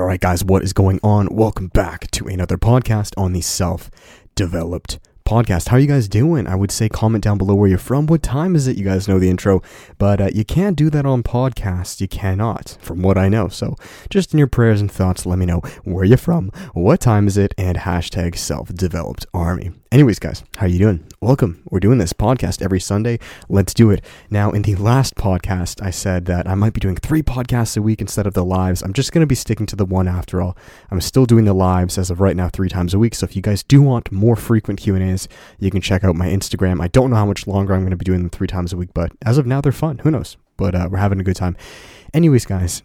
all right, guys, what is going on? Welcome back to another podcast on the Self Developed Podcast. How are you guys doing? I would say comment down below where you're from. What time is it? You guys know the intro, but uh, you can't do that on podcast. You cannot, from what I know. So just in your prayers and thoughts, let me know where you're from, what time is it, and hashtag Self Developed Army. Anyways, guys, how are you doing? Welcome. We're doing this podcast every Sunday. Let's do it. Now, in the last podcast, I said that I might be doing three podcasts a week instead of the lives. I'm just going to be sticking to the one after all. I'm still doing the lives as of right now three times a week. So if you guys do want more frequent Q&As, you can check out my Instagram. I don't know how much longer I'm going to be doing them three times a week, but as of now, they're fun. Who knows? But uh, we're having a good time. Anyways, guys,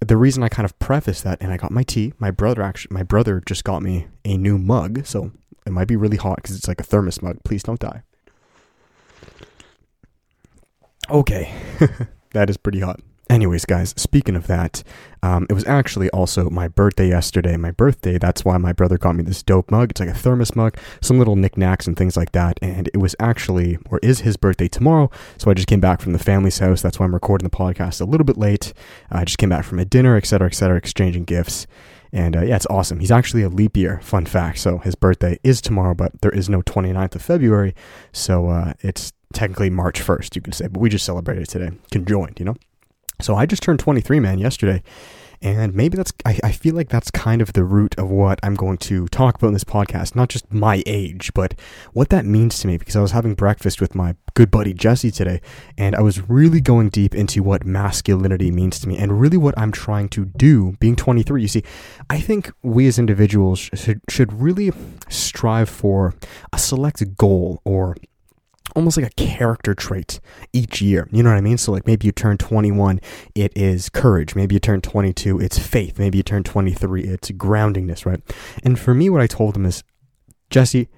the reason I kind of preface that, and I got my tea. My brother actually, my brother just got me a new mug, so it might be really hot because it's like a thermos mug. Please don't die. Okay, that is pretty hot. Anyways, guys, speaking of that, um, it was actually also my birthday yesterday. My birthday, that's why my brother got me this dope mug. It's like a thermos mug, some little knickknacks and things like that. And it was actually, or is his birthday tomorrow. So I just came back from the family's house. That's why I'm recording the podcast a little bit late. I just came back from a dinner, etc., etc., exchanging gifts. And uh, yeah, it's awesome. He's actually a leap year, fun fact. So his birthday is tomorrow, but there is no 29th of February. So uh, it's technically March 1st, you could say. But we just celebrated today, conjoined, you know? So I just turned 23, man, yesterday. And maybe that's, I, I feel like that's kind of the root of what I'm going to talk about in this podcast. Not just my age, but what that means to me. Because I was having breakfast with my good buddy Jesse today, and I was really going deep into what masculinity means to me and really what I'm trying to do being 23. You see, I think we as individuals should, should really strive for a select goal or almost like a character trait each year. You know what I mean? So like maybe you turn 21, it is courage. Maybe you turn 22, it's faith. Maybe you turn 23, it's groundingness, right? And for me, what I told him is, Jesse,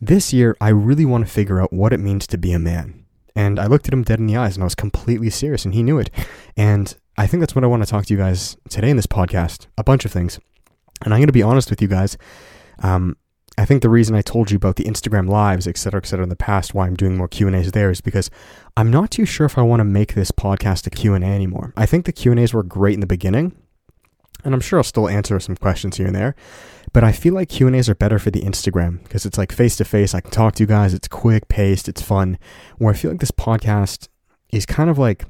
this year I really want to figure out what it means to be a man. And I looked at him dead in the eyes and I was completely serious and he knew it. And I think that's what I want to talk to you guys today in this podcast. A bunch of things. And I'm going to be honest with you guys. Um, I think the reason I told you about the Instagram lives, et cetera, et cetera, in the past, why I'm doing more Q and A's there is because I'm not too sure if I want to make this podcast a Q and A anymore. I think the Q and A's were great in the beginning, and I'm sure I'll still answer some questions here and there. But I feel like Q and A's are better for the Instagram because it's like face to face. I can talk to you guys. It's quick paced. It's fun. Where I feel like this podcast is kind of like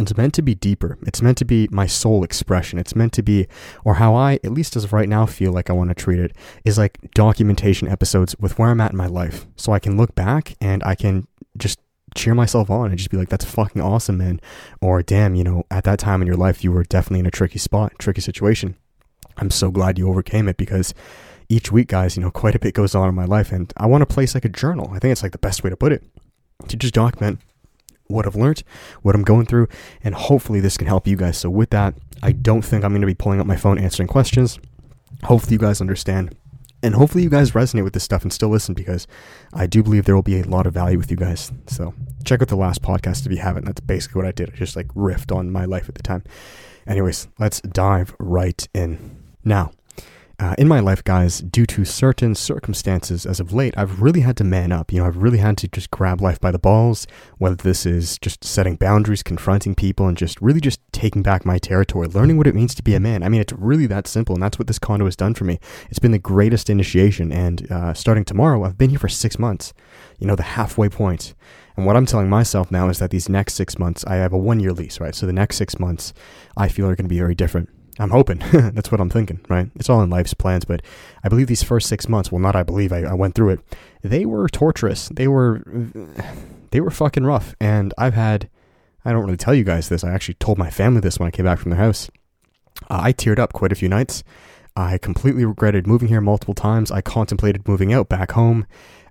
it's meant to be deeper. It's meant to be my soul expression. It's meant to be, or how I, at least as of right now, feel like I want to treat it, is like documentation episodes with where I'm at in my life. So I can look back and I can just cheer myself on and just be like, that's fucking awesome, man. Or damn, you know, at that time in your life, you were definitely in a tricky spot, tricky situation. I'm so glad you overcame it because each week, guys, you know, quite a bit goes on in my life and I want to place like a journal. I think it's like the best way to put it to just document what I've learned, what I'm going through, and hopefully this can help you guys. So, with that, I don't think I'm going to be pulling up my phone answering questions. Hopefully, you guys understand. And hopefully, you guys resonate with this stuff and still listen because I do believe there will be a lot of value with you guys. So, check out the last podcast if you haven't. That's basically what I did. I just like riffed on my life at the time. Anyways, let's dive right in. Now, uh, in my life, guys, due to certain circumstances as of late, I've really had to man up. You know, I've really had to just grab life by the balls, whether this is just setting boundaries, confronting people, and just really just taking back my territory, learning what it means to be a man. I mean, it's really that simple, and that's what this condo has done for me. It's been the greatest initiation, and uh, starting tomorrow, I've been here for six months, you know, the halfway point. And what I'm telling myself now is that these next six months, I have a one year lease, right? So the next six months, I feel are going to be very different. I'm hoping. That's what I'm thinking, right? It's all in life's plans, but I believe these first six months, well, not I believe, I, I went through it. They were torturous. They were, they were fucking rough. And I've had, I don't really tell you guys this. I actually told my family this when I came back from their house. Uh, I teared up quite a few nights. I completely regretted moving here multiple times. I contemplated moving out back home.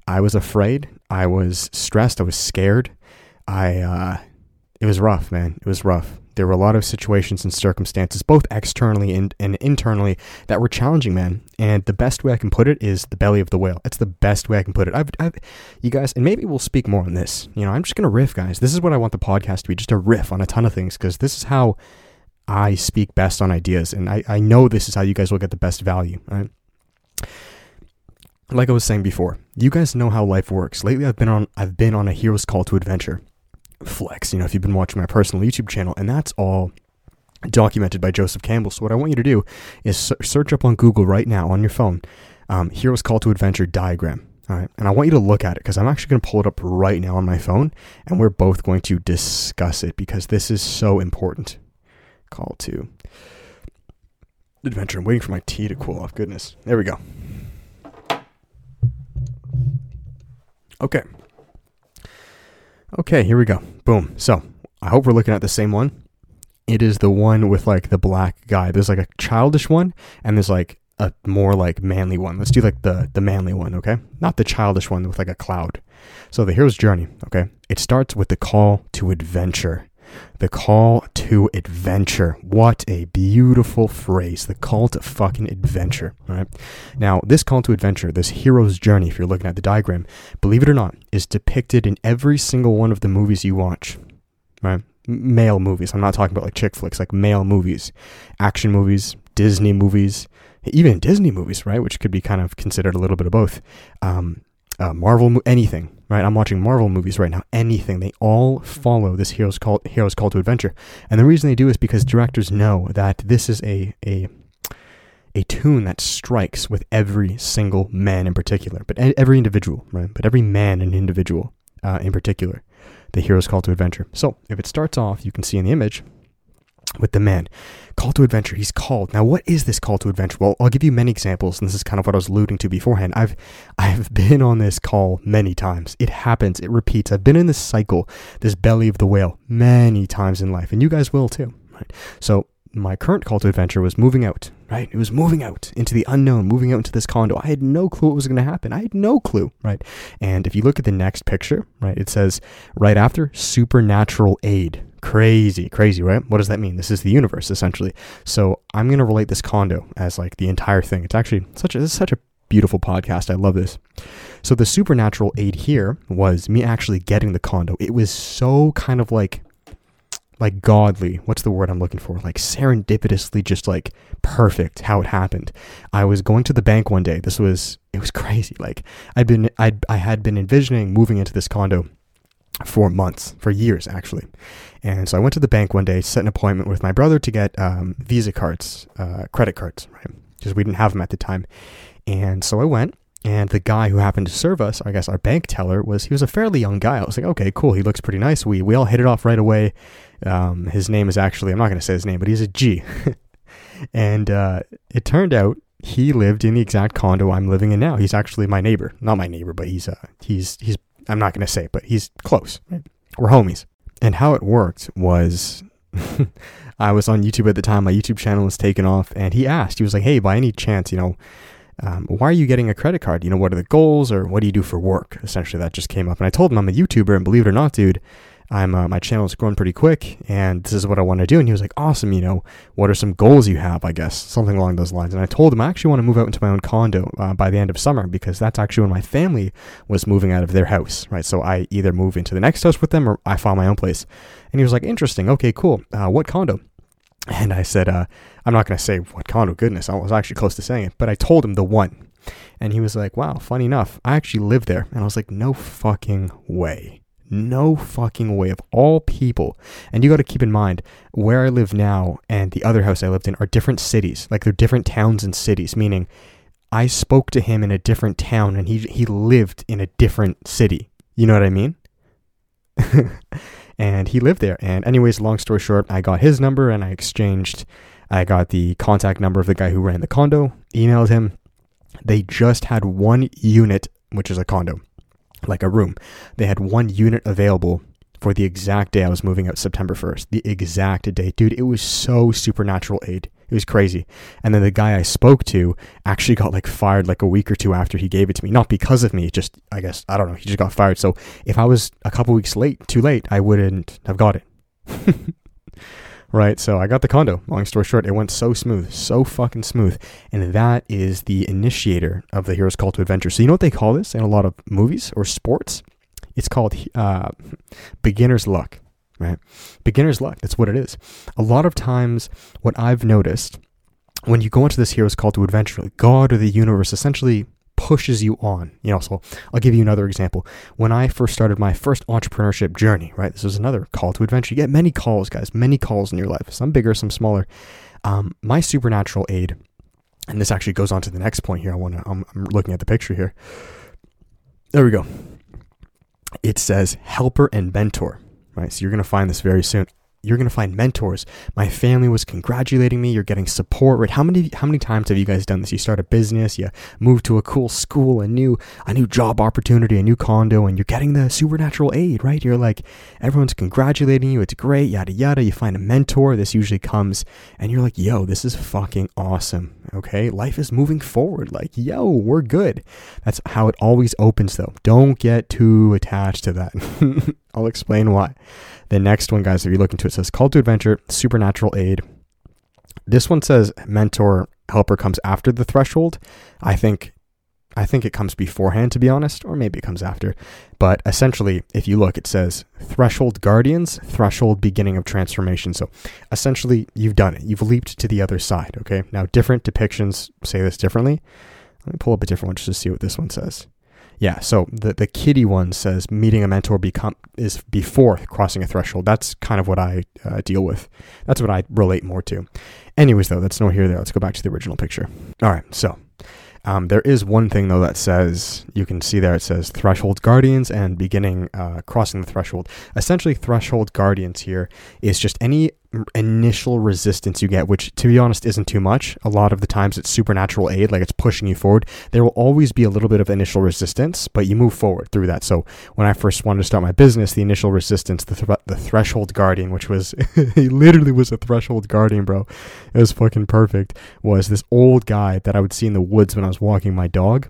I was afraid. I was stressed. I was scared. I, uh, it was rough, man. It was rough. There were a lot of situations and circumstances, both externally and, and internally, that were challenging, man. And the best way I can put it is the belly of the whale. It's the best way I can put it. I've, I've, you guys, and maybe we'll speak more on this. You know, I'm just gonna riff, guys. This is what I want the podcast to be, just a riff on a ton of things, because this is how I speak best on ideas, and I, I know this is how you guys will get the best value. Right? Like I was saying before, you guys know how life works. Lately, I've been on I've been on a hero's call to adventure flex, you know, if you've been watching my personal YouTube channel, and that's all documented by Joseph Campbell. So what I want you to do is search up on Google right now on your phone, um, Heroes Call to Adventure diagram. All right, and I want you to look at it because I'm actually going to pull it up right now on my phone, and we're both going to discuss it because this is so important. Call to adventure. I'm waiting for my tea to cool off. Goodness, there we go. Okay. Okay, here we go. Boom. So I hope we're looking at the same one. It is the one with like the black guy. There's like a childish one, and there's like a more like manly one. Let's do like the the manly one, okay? Not the childish one with like a cloud. So the hero's journey, okay? It starts with the call to adventure. The call to adventure. What a beautiful phrase. The call to fucking adventure. All right. Now, this call to adventure, this hero's journey, if you're looking at the diagram, believe it or not, is depicted in every single one of the movies you watch. Right? Male movies. I'm not talking about like chick flicks, like male movies, action movies, Disney movies, even Disney movies, right? Which could be kind of considered a little bit of both. Um, uh, Marvel, anything, right? I'm watching Marvel movies right now. Anything, they all follow this hero's call, hero's call to adventure, and the reason they do is because directors know that this is a a a tune that strikes with every single man in particular, but every individual, right? But every man and individual uh, in particular, the hero's call to adventure. So if it starts off, you can see in the image with the man. Call to adventure. He's called. Now, what is this call to adventure? Well, I'll give you many examples, and this is kind of what I was alluding to beforehand. I've I've been on this call many times. It happens. It repeats. I've been in this cycle, this belly of the whale, many times in life, and you guys will too. Right? So my current call to adventure was moving out, right? It was moving out into the unknown, moving out into this condo. I had no clue what was going to happen. I had no clue, right? And if you look at the next picture, right, it says right after supernatural aid, Crazy, crazy, right? What does that mean? This is the universe essentially. So I'm going to relate this condo as like the entire thing. It's actually such a, such a beautiful podcast. I love this. So the supernatural aid here was me actually getting the condo. It was so kind of like like godly. What's the word I'm looking for? Like serendipitously just like perfect how it happened. I was going to the bank one day. This was it was crazy. Like I'd been I I had been envisioning moving into this condo for months, for years actually. And so I went to the bank one day, set an appointment with my brother to get um, Visa cards, uh, credit cards, right? Because we didn't have them at the time. And so I went, and the guy who happened to serve us, I guess our bank teller, was he was a fairly young guy. I was like, okay, cool. He looks pretty nice. We we all hit it off right away. Um, his name is actually I'm not going to say his name, but he's a G. and uh, it turned out he lived in the exact condo I'm living in now. He's actually my neighbor, not my neighbor, but he's uh, he's he's I'm not going to say, but he's close. We're homies. And how it worked was I was on YouTube at the time. My YouTube channel was taken off, and he asked, he was like, "Hey, by any chance, you know, um, why are you getting a credit card? You know, what are the goals, or what do you do for work?" Essentially, that just came up, and I told him I'm a YouTuber, and believe it or not, dude, I'm uh, my channel is growing pretty quick, and this is what I want to do. And he was like, "Awesome, you know, what are some goals you have? I guess something along those lines." And I told him I actually want to move out into my own condo uh, by the end of summer because that's actually when my family was moving out of their house, right? So I either move into the next house with them or I find my own place. And he was like, "Interesting. Okay, cool. Uh, what condo?" And I said, uh, "I'm not going to say what condo. Goodness, I was actually close to saying it, but I told him the one." And he was like, "Wow, funny enough, I actually live there." And I was like, "No fucking way." No fucking way of all people. And you got to keep in mind where I live now and the other house I lived in are different cities. Like they're different towns and cities, meaning I spoke to him in a different town and he he lived in a different city. You know what I mean? and he lived there. And anyways, long story short, I got his number and I exchanged I got the contact number of the guy who ran the condo, emailed him. They just had one unit, which is a condo like a room. They had one unit available for the exact day I was moving out, September 1st. The exact day. Dude, it was so supernatural aid. It was crazy. And then the guy I spoke to actually got like fired like a week or two after he gave it to me. Not because of me, just, I guess, I don't know, he just got fired. So if I was a couple weeks late, too late, I wouldn't have got it. right? So I got the condo. Long story short, it went so smooth, so fucking smooth. And that is the initiator of the hero's call to adventure. So you know what they call this in a lot of movies or sports? It's called uh, beginner's luck, right? Beginner's luck. That's what it is. A lot of times, what I've noticed when you go into this hero's call to adventure, God or the universe essentially pushes you on. You know, so I'll give you another example. When I first started my first entrepreneurship journey, right? This was another call to adventure. You get many calls, guys, many calls in your life, some bigger, some smaller. Um, my supernatural aid, and this actually goes on to the next point here. I want to. I'm, I'm looking at the picture here. There we go. It says helper and mentor, right? So you're going to find this very soon you're going to find mentors. My family was congratulating me. You're getting support. Right? How many how many times have you guys done this? You start a business, you move to a cool school, a new a new job opportunity, a new condo, and you're getting the supernatural aid. Right? You're like everyone's congratulating you. It's great. Yada yada. You find a mentor. This usually comes, and you're like, yo, this is fucking awesome. Okay, life is moving forward. Like, yo, we're good. That's how it always opens, though. Don't get too attached to that. I'll explain why. The next one, guys, if you look into it, says Call to Adventure, Supernatural Aid. This one says Mentor Helper comes after the threshold. I think I think it comes beforehand, to be honest, or maybe it comes after. But essentially, if you look, it says Threshold Guardians, Threshold Beginning of Transformation. So essentially, you've done it. You've leaped to the other side, okay? Now, different depictions say this differently. Let me pull up a different one just to see what this one says. Yeah, so the the kitty one says meeting a mentor become is before crossing a threshold. That's kind of what I uh, deal with. That's what I relate more to. Anyways, though, that's no here there. Let's go back to the original picture. All right, so um, there is one thing though that says you can see there it says threshold guardians and beginning uh, crossing the threshold. Essentially, threshold guardians here is just any initial resistance you get, which to be honest isn't too much. A lot of the times it's supernatural aid, like it's pushing you forward. There will always be a little bit of initial resistance, but you move forward through that. So when I first wanted to start my business, the initial resistance, the, th- the threshold guardian, which was, he literally was a threshold guardian, bro. It was fucking perfect, was this old guy that I would see in the woods when I was walking my dog.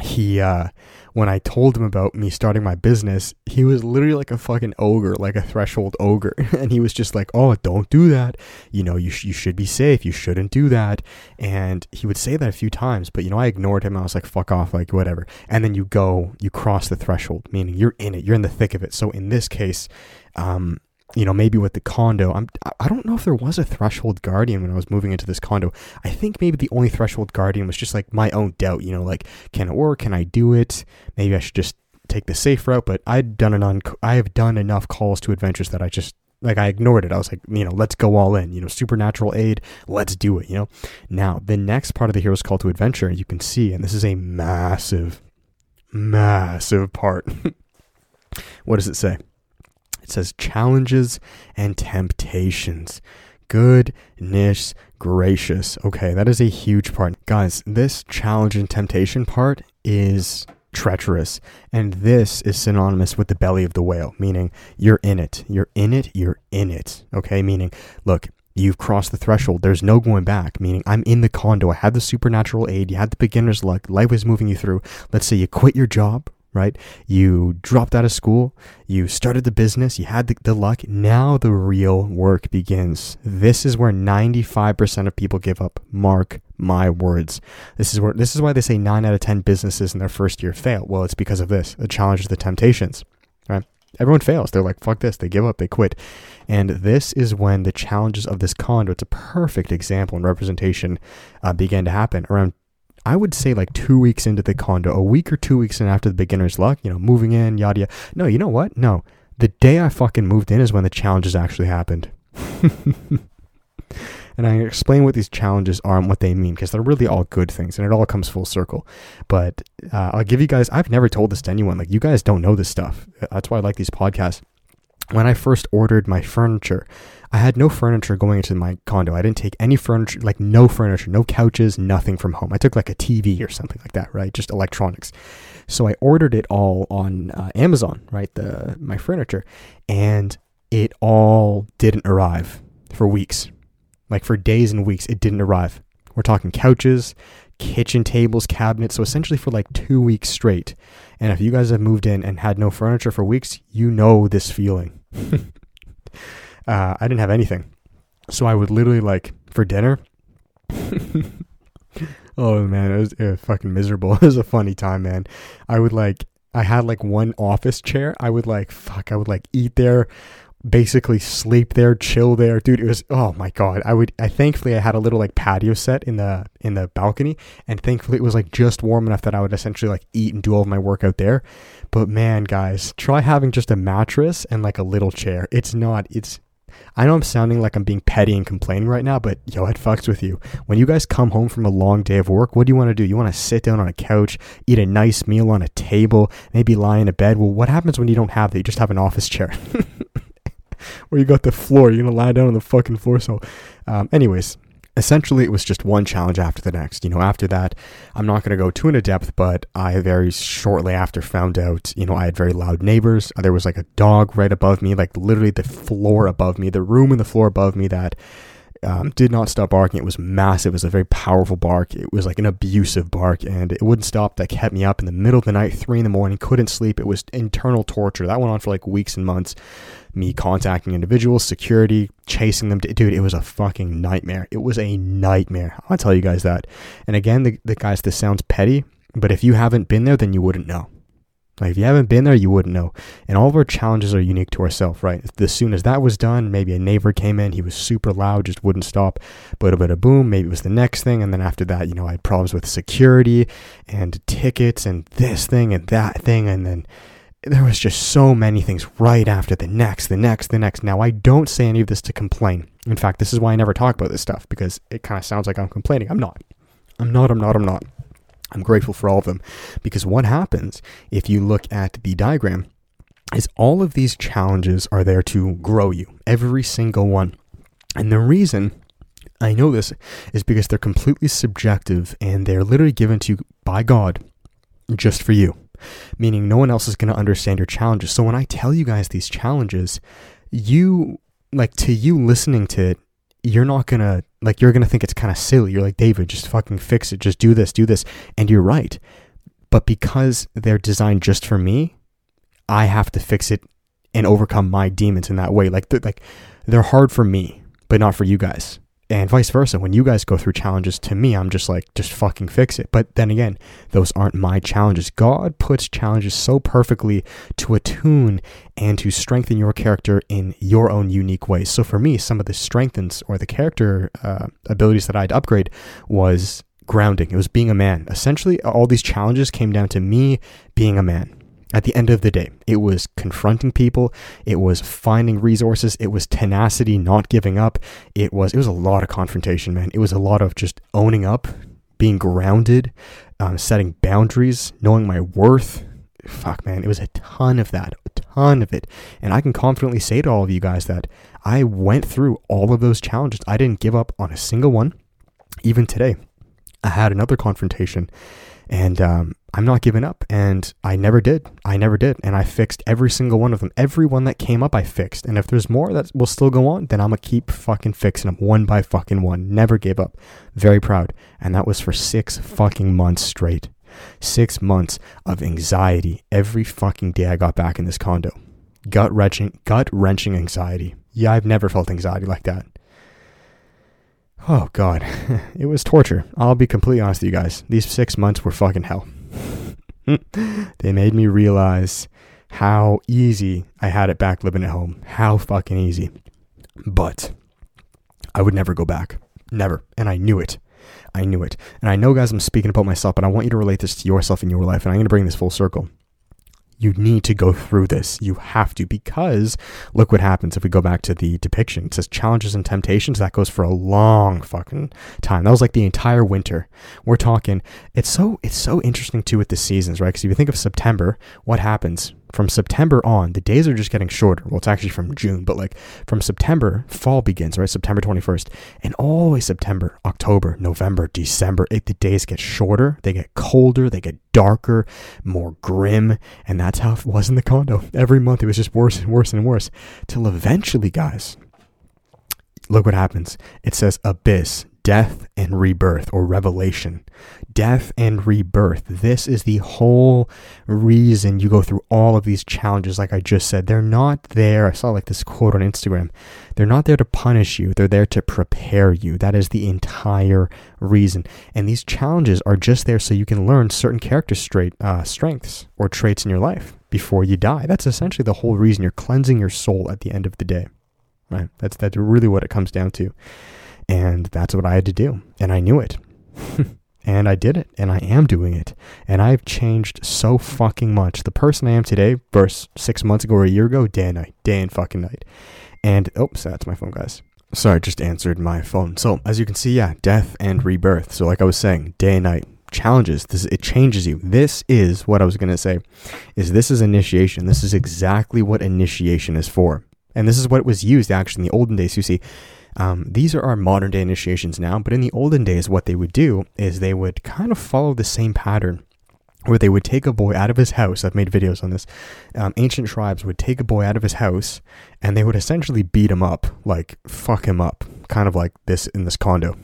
He, uh, when I told him about me starting my business, he was literally like a fucking ogre, like a threshold ogre. And he was just like, oh, don't do that. You know, you, sh- you should be safe. You shouldn't do that. And he would say that a few times, but you know, I ignored him. I was like, fuck off, like whatever. And then you go, you cross the threshold, meaning you're in it, you're in the thick of it. So in this case, um, you know, maybe with the condo, I'm, I don't know if there was a threshold guardian when I was moving into this condo. I think maybe the only threshold guardian was just like my own doubt, you know, like, can it work? Can I do it? Maybe I should just take the safe route, but I'd done an un- I have done enough calls to adventures that I just, like, I ignored it. I was like, you know, let's go all in, you know, supernatural aid, let's do it, you know? Now, the next part of the hero's call to adventure, you can see, and this is a massive, massive part. what does it say? Says challenges and temptations. Goodness gracious. Okay, that is a huge part. Guys, this challenge and temptation part is treacherous. And this is synonymous with the belly of the whale, meaning you're in it. You're in it. You're in it. Okay, meaning, look, you've crossed the threshold. There's no going back, meaning I'm in the condo. I had the supernatural aid. You had the beginner's luck. Life was moving you through. Let's say you quit your job, right? You dropped out of school, you started the business, you had the, the, luck. Now the real work begins. This is where 95% of people give up. Mark my words. This is where this is why they say 9 out of 10 businesses in their first year fail. Well, it's because of this. The challenges, the temptations, right? Everyone fails. They're like, fuck this. They give up. They quit. And this is when the challenges of this condo, it's a perfect example and representation, uh, began to happen. Around I would say like two weeks into the condo, a week or two weeks in after the beginner's luck, you know, moving in, yada yada. No, you know what? No. The day I fucking moved in is when the challenges actually happened. and I explain what these challenges are and what they mean because they're really all good things and it all comes full circle. But uh, I'll give you guys, I've never told this to anyone. Like, you guys don't know this stuff. That's why I like these podcasts. When I first ordered my furniture, I had no furniture going into my condo. I didn't take any furniture, like no furniture, no couches, nothing from home. I took like a TV or something like that, right? Just electronics. So I ordered it all on uh, Amazon, right? The my furniture, and it all didn't arrive for weeks, like for days and weeks. It didn't arrive. We're talking couches, kitchen tables, cabinets. So essentially for like two weeks straight. And if you guys have moved in and had no furniture for weeks, you know this feeling. uh, I didn't have anything. So I would literally like for dinner. oh man, it was, it was fucking miserable. It was a funny time, man. I would like I had like one office chair. I would like fuck. I would like eat there, basically sleep there, chill there, dude. It was oh my god. I would I thankfully I had a little like patio set in the in the balcony, and thankfully it was like just warm enough that I would essentially like eat and do all of my work out there. But man, guys, try having just a mattress and like a little chair. It's not. It's I know I'm sounding like I'm being petty and complaining right now, but yo, it fucks with you. When you guys come home from a long day of work, what do you want to do? You want to sit down on a couch, eat a nice meal on a table, maybe lie in a bed. Well, what happens when you don't have that? You just have an office chair. Where you got the floor, you're gonna lie down on the fucking floor. So, um, anyways, essentially it was just one challenge after the next. You know, after that, I'm not to go too into depth, but I very shortly after found out, you know, I had very loud neighbors. There was like a dog right above me, like literally the floor above me, the room and the floor above me that um, did not stop barking. It was massive. It was a very powerful bark. It was like an abusive bark, and it wouldn't stop. That kept me up in the middle of the night, three in the morning. Couldn't sleep. It was internal torture. That went on for like weeks and months. Me contacting individuals, security, chasing them. Dude, it was a fucking nightmare. It was a nightmare. I'll tell you guys that. And again, the, the guys, this sounds petty, but if you haven't been there, then you wouldn't know. Like if you haven't been there, you wouldn't know. And all of our challenges are unique to ourselves, right? As soon as that was done, maybe a neighbor came in, he was super loud, just wouldn't stop. But a bit of boom, maybe it was the next thing. And then after that, you know, I had problems with security and tickets and this thing and that thing. And then there was just so many things right after the next, the next, the next. Now, I don't say any of this to complain. In fact, this is why I never talk about this stuff because it kind of sounds like I'm complaining. I'm not. I'm not, I'm not, I'm not. I'm grateful for all of them because what happens if you look at the diagram is all of these challenges are there to grow you, every single one. And the reason I know this is because they're completely subjective and they're literally given to you by God just for you, meaning no one else is going to understand your challenges. So when I tell you guys these challenges, you like to you listening to it, you're not gonna like you're gonna think it's kind of silly. You're like David, just fucking fix it. Just do this, do this, and you're right. But because they're designed just for me, I have to fix it and overcome my demons in that way. Like they're, like they're hard for me, but not for you guys and vice versa. When you guys go through challenges to me, I'm just like, just fucking fix it. But then again, those aren't my challenges. God puts challenges so perfectly to attune and to strengthen your character in your own unique ways. So for me, some of the strengthens or the character uh, abilities that I had to upgrade was grounding. It was being a man. Essentially, all these challenges came down to me being a man at the end of the day, it was confronting people, it was finding resources, it was tenacity, not giving up. It was it was a lot of confrontation, man. It was a lot of just owning up, being grounded, um, setting boundaries, knowing my worth. Fuck, man, it was a ton of that, a ton of it. And I can confidently say to all of you guys that I went through all of those challenges. I didn't give up on a single one. Even today, I had another confrontation and um, I'm not giving up. And I never did. I never did. And I fixed every single one of them. Every one that came up, I fixed. And if there's more that will still go on, then I'm going to keep fucking fixing them one by fucking one. Never gave up. Very proud. And that was for six fucking months straight. Six months of anxiety every fucking day I got back in this condo. Gut wrenching, gut wrenching anxiety. Yeah, I've never felt anxiety like that. Oh god, it was torture. I'll be completely honest with you guys. These six months were fucking hell. they made me realize how easy I had it back living at home. How fucking easy. But I would never go back. Never. And I knew it. I knew it. And I know, guys, I'm speaking about myself, but I want you to relate this to yourself in your life. And I'm going to bring this full circle you need to go through this. You have to, because look what happens if we go back to the depiction. It says challenges and temptations. That goes for a long fucking time. That was like the entire winter. We're talking. It's so it's so interesting too with the seasons, right? Because if you think of September, what happens? From September on, the days are just getting shorter. Well, it's actually from June, but like from September, fall begins, right? September 21st. And always September, October, November, December, it, the days get shorter, they get colder, they get darker, more grim. And that's how it was in the condo. Every month it was just worse and worse and worse. Till eventually, guys, look what happens. It says abyss, death and rebirth or revelation. Death and rebirth. This is the whole reason you go through all of these challenges, like I just said. They're not there. I saw like this quote on Instagram. They're not there to punish you, they're there to prepare you. That is the entire reason. And these challenges are just there so you can learn certain character straight, uh, strengths or traits in your life. before you die. That's essentially the whole reason you're cleansing your soul at the end of the day. Right? That's that's really what it comes down to. And that's what I had to do. And I knew it. and I did it. And I am doing it. And I've changed so fucking much. The person I am today versus six months ago or a year ago, day and night. Day and fucking night. And oops, that's my phone, guys. Sorry, I just answered my phone. So as you can see, yeah, death and rebirth. So like I was saying, day and night challenges. This it changes you. This is what I was gonna say. Is this is initiation. This is exactly what initiation is for. And this is what was used actually in the olden days. You see, um, these are our modern day initiations now, but in the olden days, what they would do is they would kind of follow the same pattern where they would take a boy out of his house. I've made videos on this. Um, ancient tribes would take a boy out of his house and they would essentially beat him up, like fuck him up, kind of like this in this condo.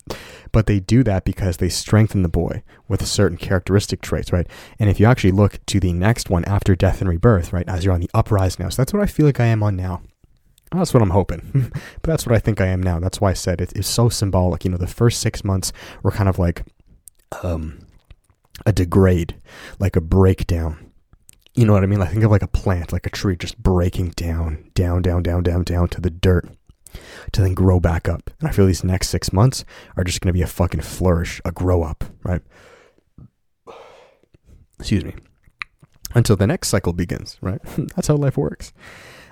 but they do that because they strengthen the boy with certain characteristic traits, right? And if you actually look to the next one after death and rebirth, right, as you're on the uprise now, so that's what I feel like I am on now. That's what I'm hoping. but that's what I think I am now. That's why I said it is so symbolic. You know, the first six months were kind of like um, a degrade, like a breakdown. You know what I mean? I think of like a plant, like a tree just breaking down, down, down, down, down, down to the dirt to then grow back up. And I feel these next six months are just going to be a fucking flourish, a grow up, right? Excuse me. Until the next cycle begins, right? That's how life works.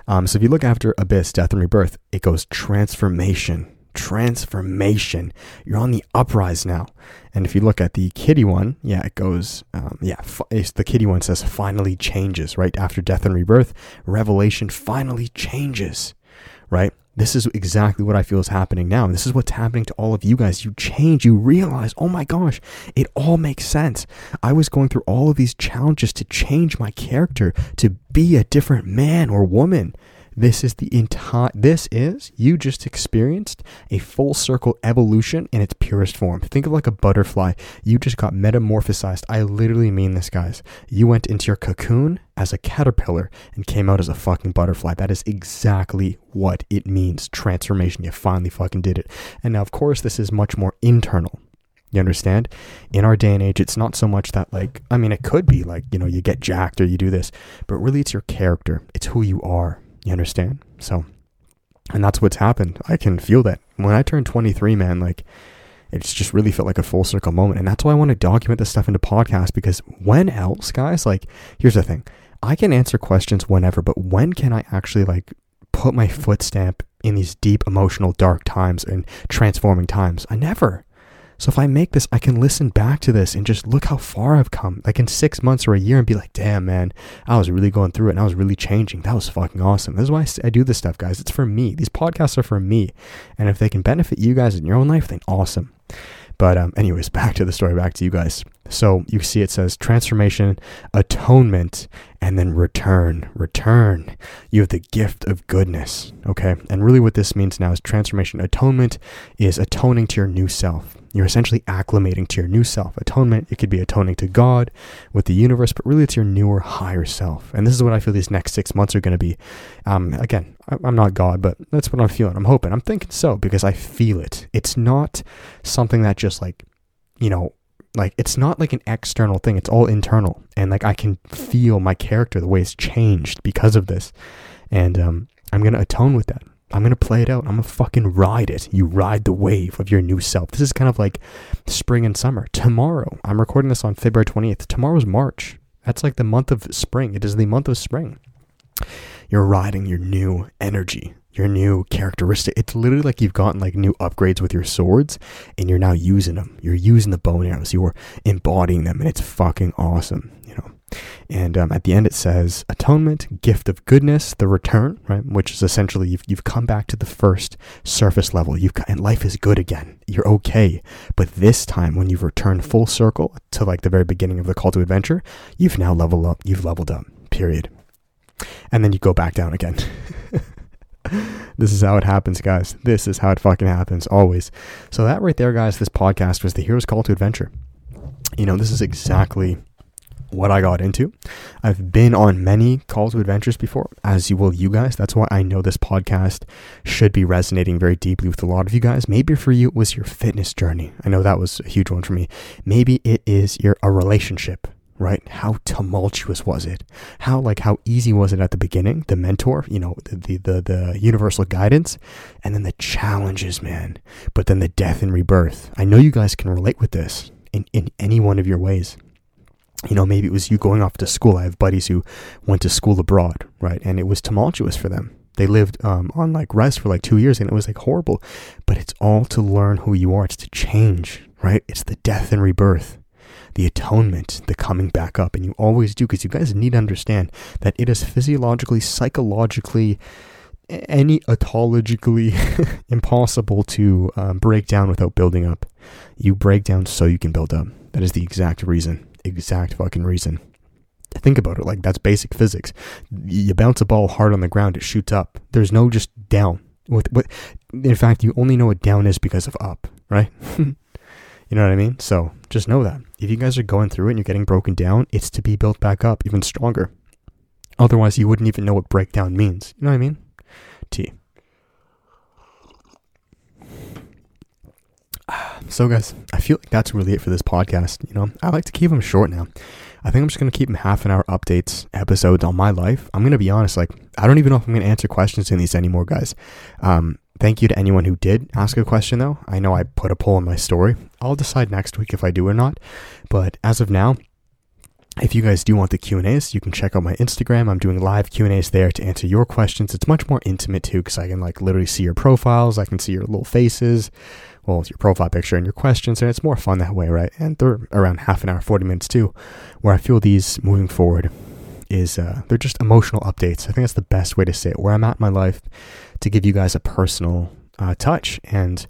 Um, so if you look after Abyss, Death and Rebirth, it goes transformation. Transformation. You're on the uprise now. And if you look at the kitty one, yeah, it goes, um, yeah, the kitty one says finally changes, right? After Death and Rebirth, Revelation finally changes, right? This is exactly what I feel is happening now. And this is what's happening to all of you guys. You change, you realize, oh my gosh, it all makes sense. I was going through all of these challenges to change my character, to be a different man or woman. This is the entire, this is, you just experienced a full circle evolution in its purest form. Think of like a butterfly. You just got metamorphosized. I literally mean this, guys. You went into your cocoon as a caterpillar and came out as a fucking butterfly. That is exactly what it means. Transformation. You finally fucking did it. And now, of course, this is much more internal. You understand? In our day and age, it's not so much that, like, I mean, it could be like, you know, you get jacked or you do this, but really it's your character. It's who you are. You understand? So, and that's what's happened. I can feel that. When I turned 23, man, like, it's just really felt like a full circle moment. And that's why I want to document this stuff into podcast because when else, guys, like, here's the thing I can answer questions whenever, but when can I actually, like, put my foot stamp in these deep, emotional, dark times and transforming times? I never. So if I make this, I can listen back to this and just look how far I've come. Like in six months or a year and be like, damn, man, I was really going through it and I was really changing. That was fucking awesome. This is why I do this stuff, guys. It's for me. These podcasts are for me. And if they can benefit you guys in your own life, then awesome. But um, anyways, back to the story, back to you guys. So you see it says transformation, atonement, and then return. Return. You have the gift of goodness. Okay. And really what this means now is transformation. Atonement is atoning to your new self. You're essentially acclimating to your new self. Atonement, it could be atoning to God, with the universe, but really it's your newer, higher self. And this is what I feel these next six months are going to be. Um, again, I'm not God, but that's what I'm feeling. I'm hoping. I'm thinking so because I feel it. It's not something that just like, you know, like it's not like an external thing. It's all internal. And like I can feel my character, the way it's changed because of this. And um, I'm to atone with that. I'm to play it out. I'm to fucking ride it. You ride the wave of your new self. This is kind of like spring and summer. Tomorrow, I'm recording this on February 28th. Tomorrow's March. That's like the month of spring. It is the month of spring. You're riding your new energy, your new characteristic. It's literally like you've gotten like new upgrades with your swords and you're now using them. You're using the bone arrows. You're embodying them and it's fucking awesome, you know. And um, at the end, it says atonement, gift of goodness, the return, right? Which is essentially you've, you've come back to the first surface level. You've and life is good again. You're okay. But this time, when you've returned full circle to like the very beginning of the call to adventure, you've now leveled up. You've leveled up. Period. And then you go back down again. this is how it happens, guys. This is how it fucking happens, always. So, that right there, guys, this podcast was the Hero's Call to Adventure. You know, this is exactly what I got into. I've been on many calls to adventures before, as you will you guys. That's why I know this podcast should be resonating very deeply with a lot of you guys. Maybe for you it was your fitness journey. I know that was a huge one for me. Maybe it is your a relationship right? How tumultuous was it? How like how easy was it at the beginning? The mentor, you know, the the the, the universal guidance, and then the challenges, man. But then the death and rebirth. I know you guys can relate with this in in any one of your ways. You know, maybe it was you going off to school. I have buddies who went to school abroad, right? And it was tumultuous for them. They lived um, on like rest for like two years and it was like horrible. But it's all to learn who you are. It's to change, right? It's the death and rebirth the atonement, the coming back up. And you always do because you guys need to understand that it is physiologically, psychologically, any autologically impossible to um, break down without building up. You break down so you can build up. That is the exact reason. Exact fucking reason. Think about it like that's basic physics. You bounce a ball hard on the ground, it shoots up. There's no just down. With, with, in fact, you only know what down is because of up, right? You know what I mean? So just know that. If you guys are going through it and you're getting broken down, it's to be built back up even stronger. Otherwise, you wouldn't even know what breakdown means. You know what I mean? T. So, guys, I feel like that's really it for this podcast. You know, I like to keep them short now. I think I'm just going to keep them half an hour updates, episodes on my life. I'm going to be honest, like, I don't even know if I'm going to answer questions in these anymore, guys. Um, Thank you to anyone who did ask a question, though. I know I put a poll in my story. I'll decide next week if I do or not. But as of now, if you guys do want the Q&As, you can check out my Instagram. I'm doing live Q&As there to answer your questions. It's much more intimate too because I can like literally see your profiles. I can see your little faces. Well, your profile picture and your questions, and it's more fun that way, right? And they're around half an hour, 40 minutes too, where I feel these moving forward is uh, they're just emotional updates. I think that's the best way to say it. Where I'm at in my life, to give you guys a personal uh, touch and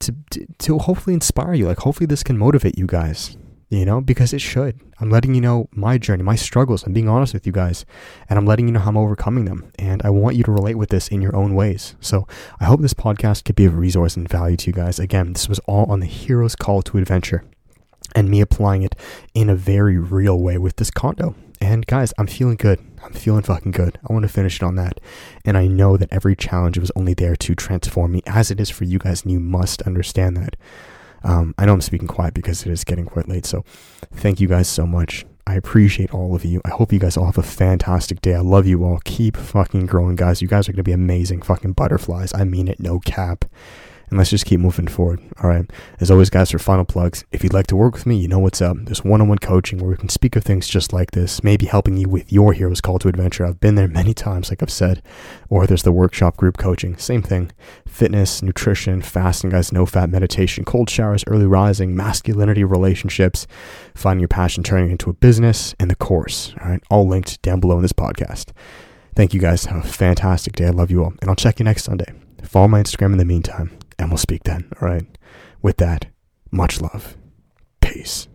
to, to, to hopefully inspire you. Like hopefully this can motivate you guys. You know, because it should. I'm letting you know my journey, my struggles. I'm being honest with you guys, and I'm letting you know how I'm overcoming them. And I want you to relate with this in your own ways. So I hope this podcast could be of resource and value to you guys. Again, this was all on the hero's call to adventure and me applying it in a very real way with this condo. And guys, I'm feeling good. I'm feeling fucking good. I want to finish it on that. And I know that every challenge was only there to transform me as it is for you guys, and you must understand that. Um, I know I'm speaking quiet because it is getting quite late. So thank you guys so much. I appreciate all of you. I hope you guys all have a fantastic day. I love you all. Keep fucking growing, guys. You guys are going to be amazing fucking butterflies. I mean it, no cap and let's just keep moving forward. All right. As always, guys, for final plugs, if you'd like to work with me, you know what's up. There's one on one coaching where we can speak of things just like this, maybe helping you with your hero's call to adventure. I've been there many times, like I've said. Or there's the workshop group coaching, same thing. Fitness, nutrition, fasting, guys, NoFap meditation, cold showers, early rising, masculinity, relationships, finding your passion, turning it into a business, and the course. All right. All linked down below in this podcast. Thank you guys. Have a fantastic day. I love you all. And I'll check you next Sunday. Follow my Instagram in the meantime and we'll speak then. All right. With that, much love. Peace.